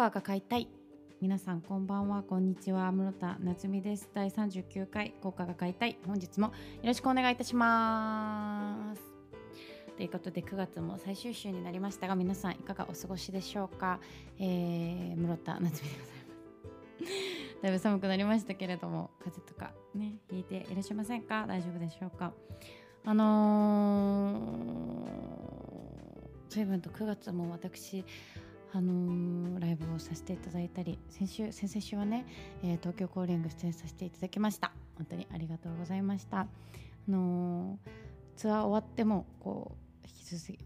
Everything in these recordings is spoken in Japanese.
カーが買いたい。皆さんこんばんは。こんにちは。室田夏美です。第39回効果が買いたい。本日もよろしくお願いいたします。ということで9月も最終週になりましたが皆さんいかがお過ごしでしょうか、えー、室田夏美でございます。だいぶ寒くなりましたけれども風邪とかねひいていらっしゃいませんか？大丈夫でしょうか？あのー、随分と9月も私あのー、ライブをさせていただいたり先週先々週はね、えー、東京コーリング出演させていただきました。本当にありがとうございました。あのー、ツアー終わってもこう引き続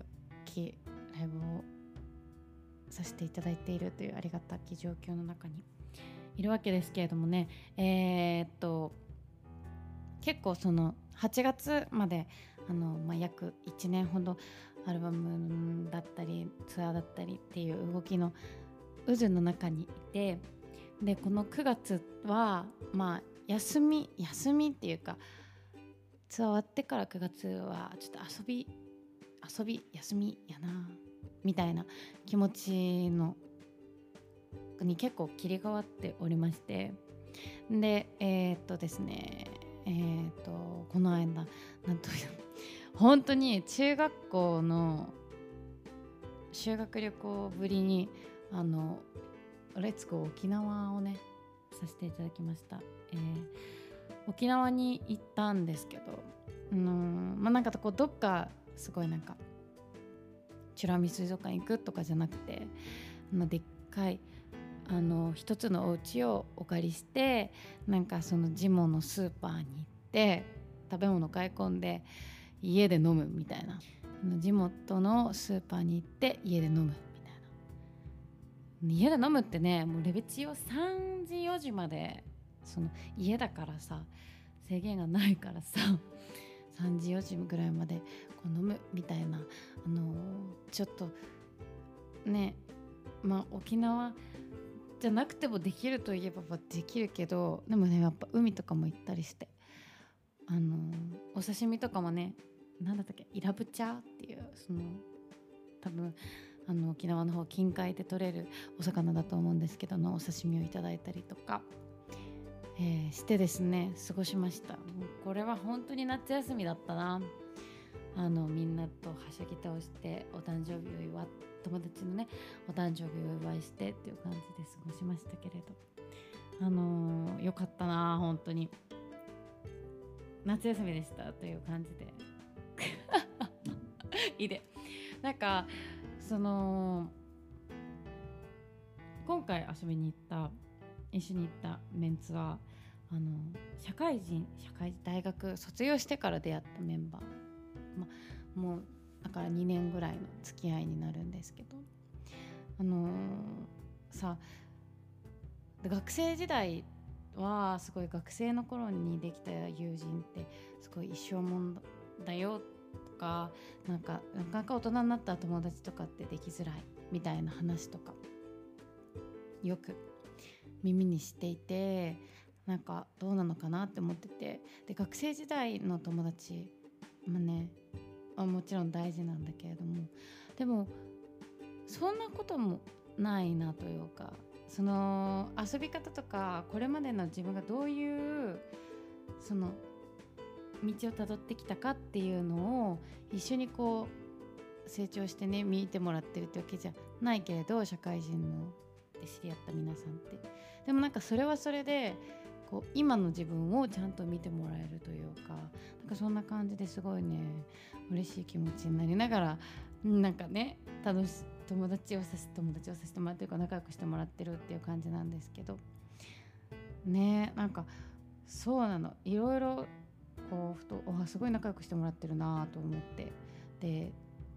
きライブをさせていただいているというありがたき状況の中にいるわけですけれどもね。えー、っと結構その8月まであの、まあ、約1年ほどアルバムだったりツアーだったりっていう動きの渦の中にいてでこの9月はまあ休み休みっていうかツアー終わってから9月はちょっと遊び遊び休みやなみたいな気持ちのに結構切り替わっておりましてでえー、っとですねえー、っとこの間なんと本当に中学校の修学旅行ぶりにあのレッツゴー沖縄をねさせていただきました、えー、沖縄に行ったんですけどうんまあなんかこうどっかすごいなんか美ら海水族館行くとかじゃなくてあのでっかいあの一つのお家をお借りしてなんかそのジモのスーパーに行って食べ物買い込んで家で飲むみたいな。地元のスーパーに行って家で飲むみたいな。家で飲むってねもうレベチを3時4時までその家だからさ制限がないからさ 3時4時ぐらいまでこう飲むみたいな、あの、ちょっとねまあ沖縄じゃなくてもできるといえばできるけどでもねやっぱ海とかも行ったりして。あの、お刺身とかもね何だったっけ？イラブチャーっていうその多分あの沖縄の方近海で取れるお魚だと思うんですけどのお刺身をいただいたりとか、えー、してですね過ごしました。これは本当に夏休みだったな。あのみんなとはしゃぎ倒してお誕生日を祝っ友達のねお誕生日をお祝いしてっていう感じで過ごしましたけれど。あのー、よかったな本当に。夏休みでしたという感じで。いで。なんかその今回遊びに行った一緒に行ったメンツはあの社会人社会大学卒業してから出会ったメンバー、ま、もうだから2年ぐらいの付き合いになるんですけど。あのー、さ学生時代はすごい学生の頃にできた友人ってすごい一生もんだよとかなんかなかなか大人になった友達とかってできづらいみたいな話とかよく耳にしていてなんかどうなのかなって思っててで学生時代の友達もねあもちろん大事なんだけれどもでもそんなこともないなというかその遊び方とかこれまでの自分がどういうその道をたどってきたかっていうのを一緒にこう成長してね見てもらってるってわけじゃないけれど社会人ので知り合った皆さんって。でもなんかそれはそれでこう今の自分をちゃんと見てもらえるというかなんかそんな感じですごいね嬉しい気持ちになりながらなんかね楽し友達をさせ友達をさせてもらってるか仲良くしてもらってるっていう感じなんですけど。ねなんかそうなの。いろいろこうふとあすごい仲良くしてもらってるなと思ってで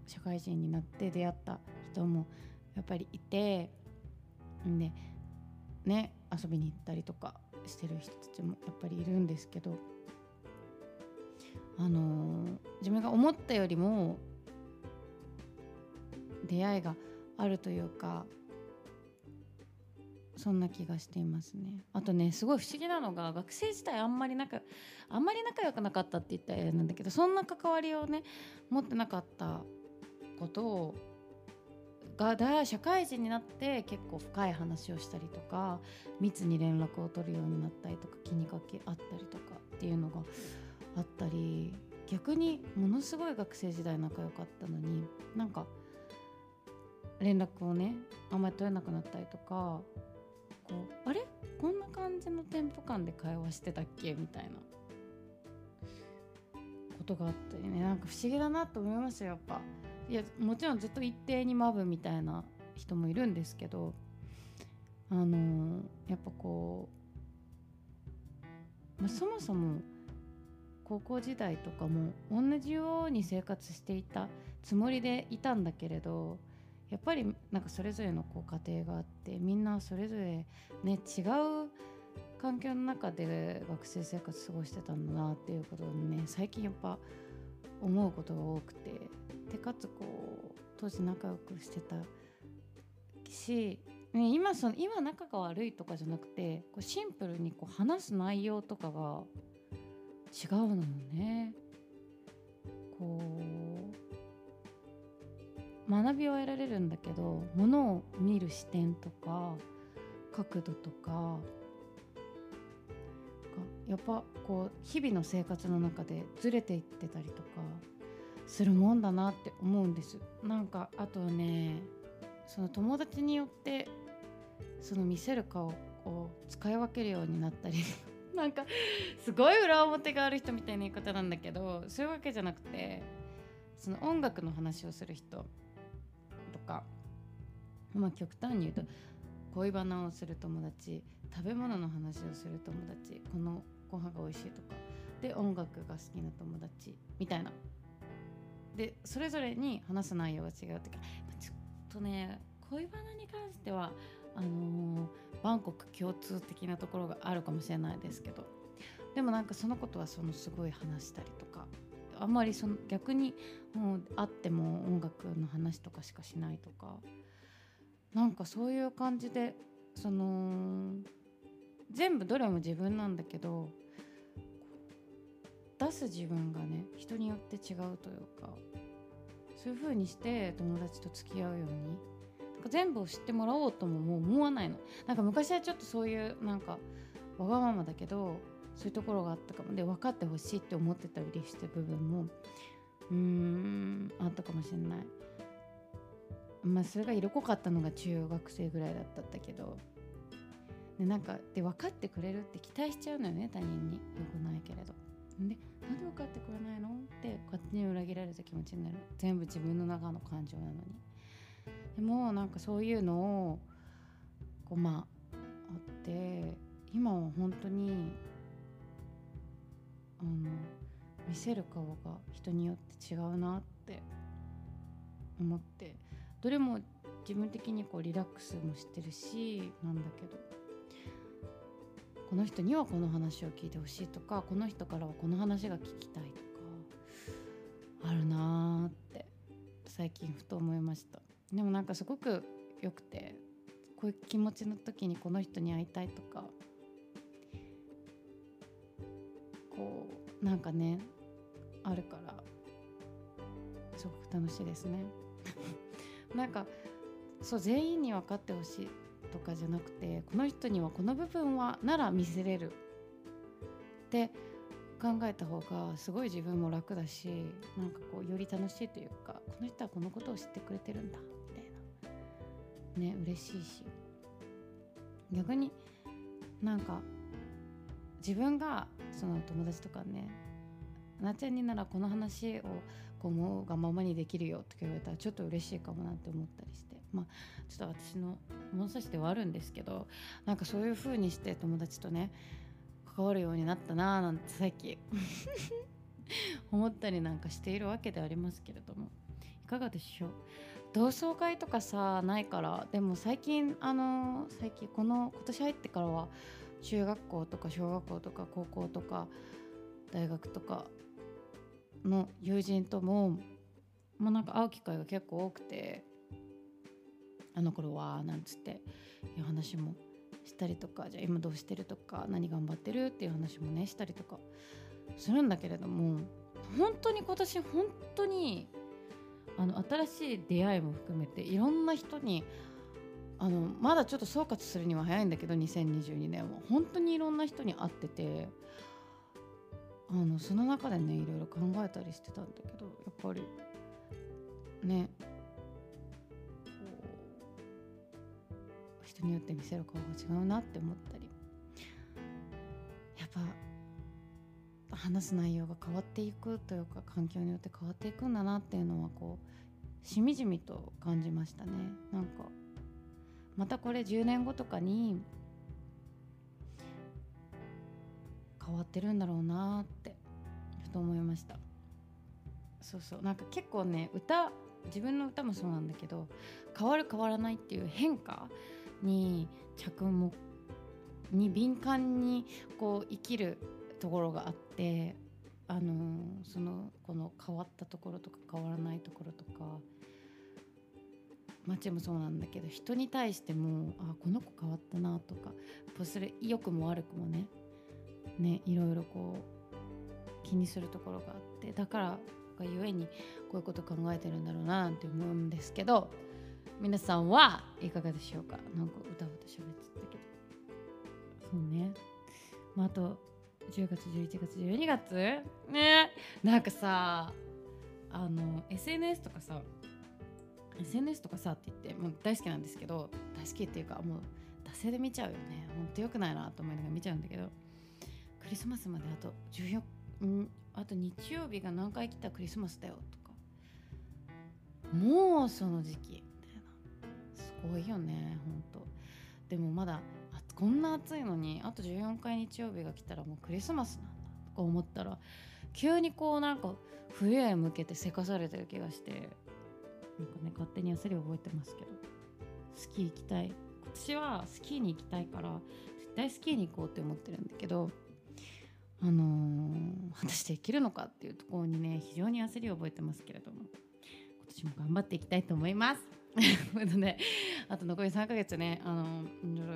社会人になって出会った人もやっぱりいてでね遊びに行ったりとかしてる人たちもやっぱりいるんですけどあのー、自分が思ったよりも出会いがあるというかそんな気がしていますね。あとねすごい不思議なのが学生時代あんまり仲あんまり仲良くなかったって言ったらなんだけどそんな関わりをね持ってなかったことをがだ社会人になって結構深い話をしたりとか密に連絡を取るようになったりとか気にかけ合ったりとかっていうのがあったり逆にものすごい学生時代仲良かったのになんか連絡をねあんまり取れなくなったりとかこうあれ？こんな感じのテンポ感で会話してたっけ？みたいな。ことがあったりね。なんか不思議だなと思いましたやっぱ。いやもちろんずっと一定にマブみたいな人もいるんですけどあのー、やっぱこう、まあ、そもそも高校時代とかも同じように生活していたつもりでいたんだけれどやっぱりなんかそれぞれのこう家庭があってみんなそれぞれね違う環境の中で学生生活過ごしてたんだなっていうことをね最近やっぱ思うことが多くてでかつこう当時仲良くしてたし、ね、今その今仲が悪いとかじゃなくてこうシンプルにこう話す内容とかが違うのよね。こう学びを得られるんだけどものを見る視点とか角度とかやっぱこう日々の生活の中でずれていってたりとかするもんだなって思うんです。なんかあとはねその友達によってその見せる顔を使い分けるようになったり なんかすごい裏表がある人みたいな言い方なんだけどそういうわけじゃなくてその音楽の話をする人。か。まあ極端に言うと恋バナをする友達食べ物の話をする友達このご飯が美味しいとか。で音楽が好きな友達みたいな。でそれぞれに話す内容が違うってかちょっとね恋バナに関してはあのー、バンコク共通的なところがあるかもしれないですけど。でもなんかそのことはそのすごい話したりとか。あんまりその逆にもう会っても音楽の話とかしかしないとかなんかそういう感じでその全部どれも自分なんだけど出す自分がね人によって違うというかそういう風にして友達と付き合うようにか全部を知ってもらおうとももう思わないの。なんか昔はちょっとそういうなんかわがままだけどそういうところがあったかも。で分かってほしいって思ってたりして部分もうーんあったかもしれない。まあそれが色濃かったのが中学生ぐらいだったんだけど。でなんかで分かってくれるって期待しちゃうのよね他人に。よくないけれど。でなんで分かってくれないの？って勝手に裏切られた気持ちになる。全部自分の中の感情なのに。でもなんかそういうのをこうまああって今は本当にの見せる顔が人によって違うなって思ってどれも自分的にこうリラックスもしてるしなんだけどこの人にはこの話を聞いてほしいとかこの人からはこの話が聞きたいとかあるなーって最近ふと思いました。でもなんかすごくよくてこういう気持ちの時にこの人に会いたいとかなんかねあるからすごく楽しいですね。なんかそう全員に分かってほしいとかじゃなくてこの人にはこの部分はなら見せれる。って考えた方がすごい自分も楽だしなんかこうより楽しいというかこの人はこのことを知ってくれてるんだみたいな。ね嬉しいし。逆になんか自分がその友達とかねなちゃんにならこの話をこう思うがままにできるよって言われたらちょっと嬉しいかもなって思ったりしてまあちょっと私の物差しではあるんですけどなんかそういう風にして友達とね関わるようになったなーなんて最近 思ったりなんかしているわけでありますけれどもいかがでしょう？同窓会とかさないからでも最近あの、最近この今年入ってからは中学校とか小学校とか高校とか大学とかの友人とも、まあ、なんか会う機会が結構多くてあの頃はなんつっていう話もしたりとかじゃあ今どうしてるとか何頑張ってるっていう話もねしたりとかするんだけれども本当に今年本当にあの新しい出会いも含めていろんな人にあのまだちょっと総括するには早いんだけど2022年は。本当にいろんな人に会っててあのその中でねいろいろ考えたりしてたんだけどやっぱりね人によって見せる顔が違うなって思ったり。やっぱ話す内容が変わっていくというか環境によって変わっていくんだなっていうのはこうしみじみと感じましたね。なんかまたこれ10年後とかに変わってるんだろうなってふと思いました。そうそう。なんか結構ね歌自分の歌もそうなんだけど変わる変わらないっていう変化に着目に敏感にこう生きるところがあってあのー、そのこの変わったところとか変わらないところとか街もそうなんだけど人に対してもあこの子変わったなとかそれ良くも悪くもねねいろいろこう気にするところがあってだからがゆえにこういうこと考えてるんだろうななんて思うんですけど皆さんはいかがでしょうか？なんか歌うと喋ってたけど。そうね、まあ、あと10月11月12月ね。なんかさあの SNS とかさ SNS とかさって言ってもう大好きなんですけど大好きっていうかもう惰性で見ちゃうよね。ほんとよくないなと思いながら見ちゃうんだけどクリスマスまであと14んあと日曜日が何回来たクリスマスだよとか。もうその時期。みたいな。すごいよねほんと。でもまだこんな暑いのにあと14回日曜日が来たらもうクリスマスなんだとか思ったら急にこうなんか冬へ向けてせかされてる気がして。なんかね勝手に焦り覚えてますけど。スキー行きたい。今年はスキーに行きたいから絶対スキーに行こうって思ってるんだけどあのー、果たして行けるのかっていうところにね非常に焦りを覚えてますけれども。今年も頑張っていきたいと思います。ね、あと残り3ヶ月ねあのいろいろ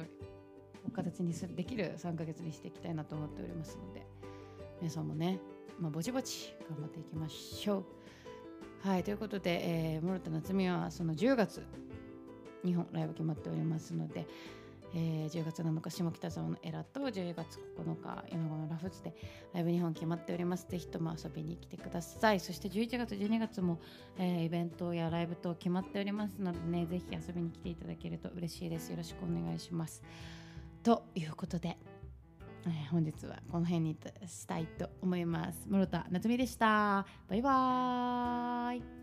お形にするできる3ヶ月にしていきたいなと思っておりますので皆さんもね、まあ、ぼちぼち頑張っていきましょう。はいということで、えー、諸田夏美はその10月2本ライブ決まっておりますので、えー、10月7日下北沢のエラと10月9日米子のラフズでライブ2本決まっております。ぜひとも遊びに来てください。そして11月12月も、えー、イベントやライブ等決まっておりますのでねぜひ遊びに来ていただけると嬉しいです。よろしくお願いします。ということで、本日はこの辺にしたいと思います。室田夏美でした。バイバーイ。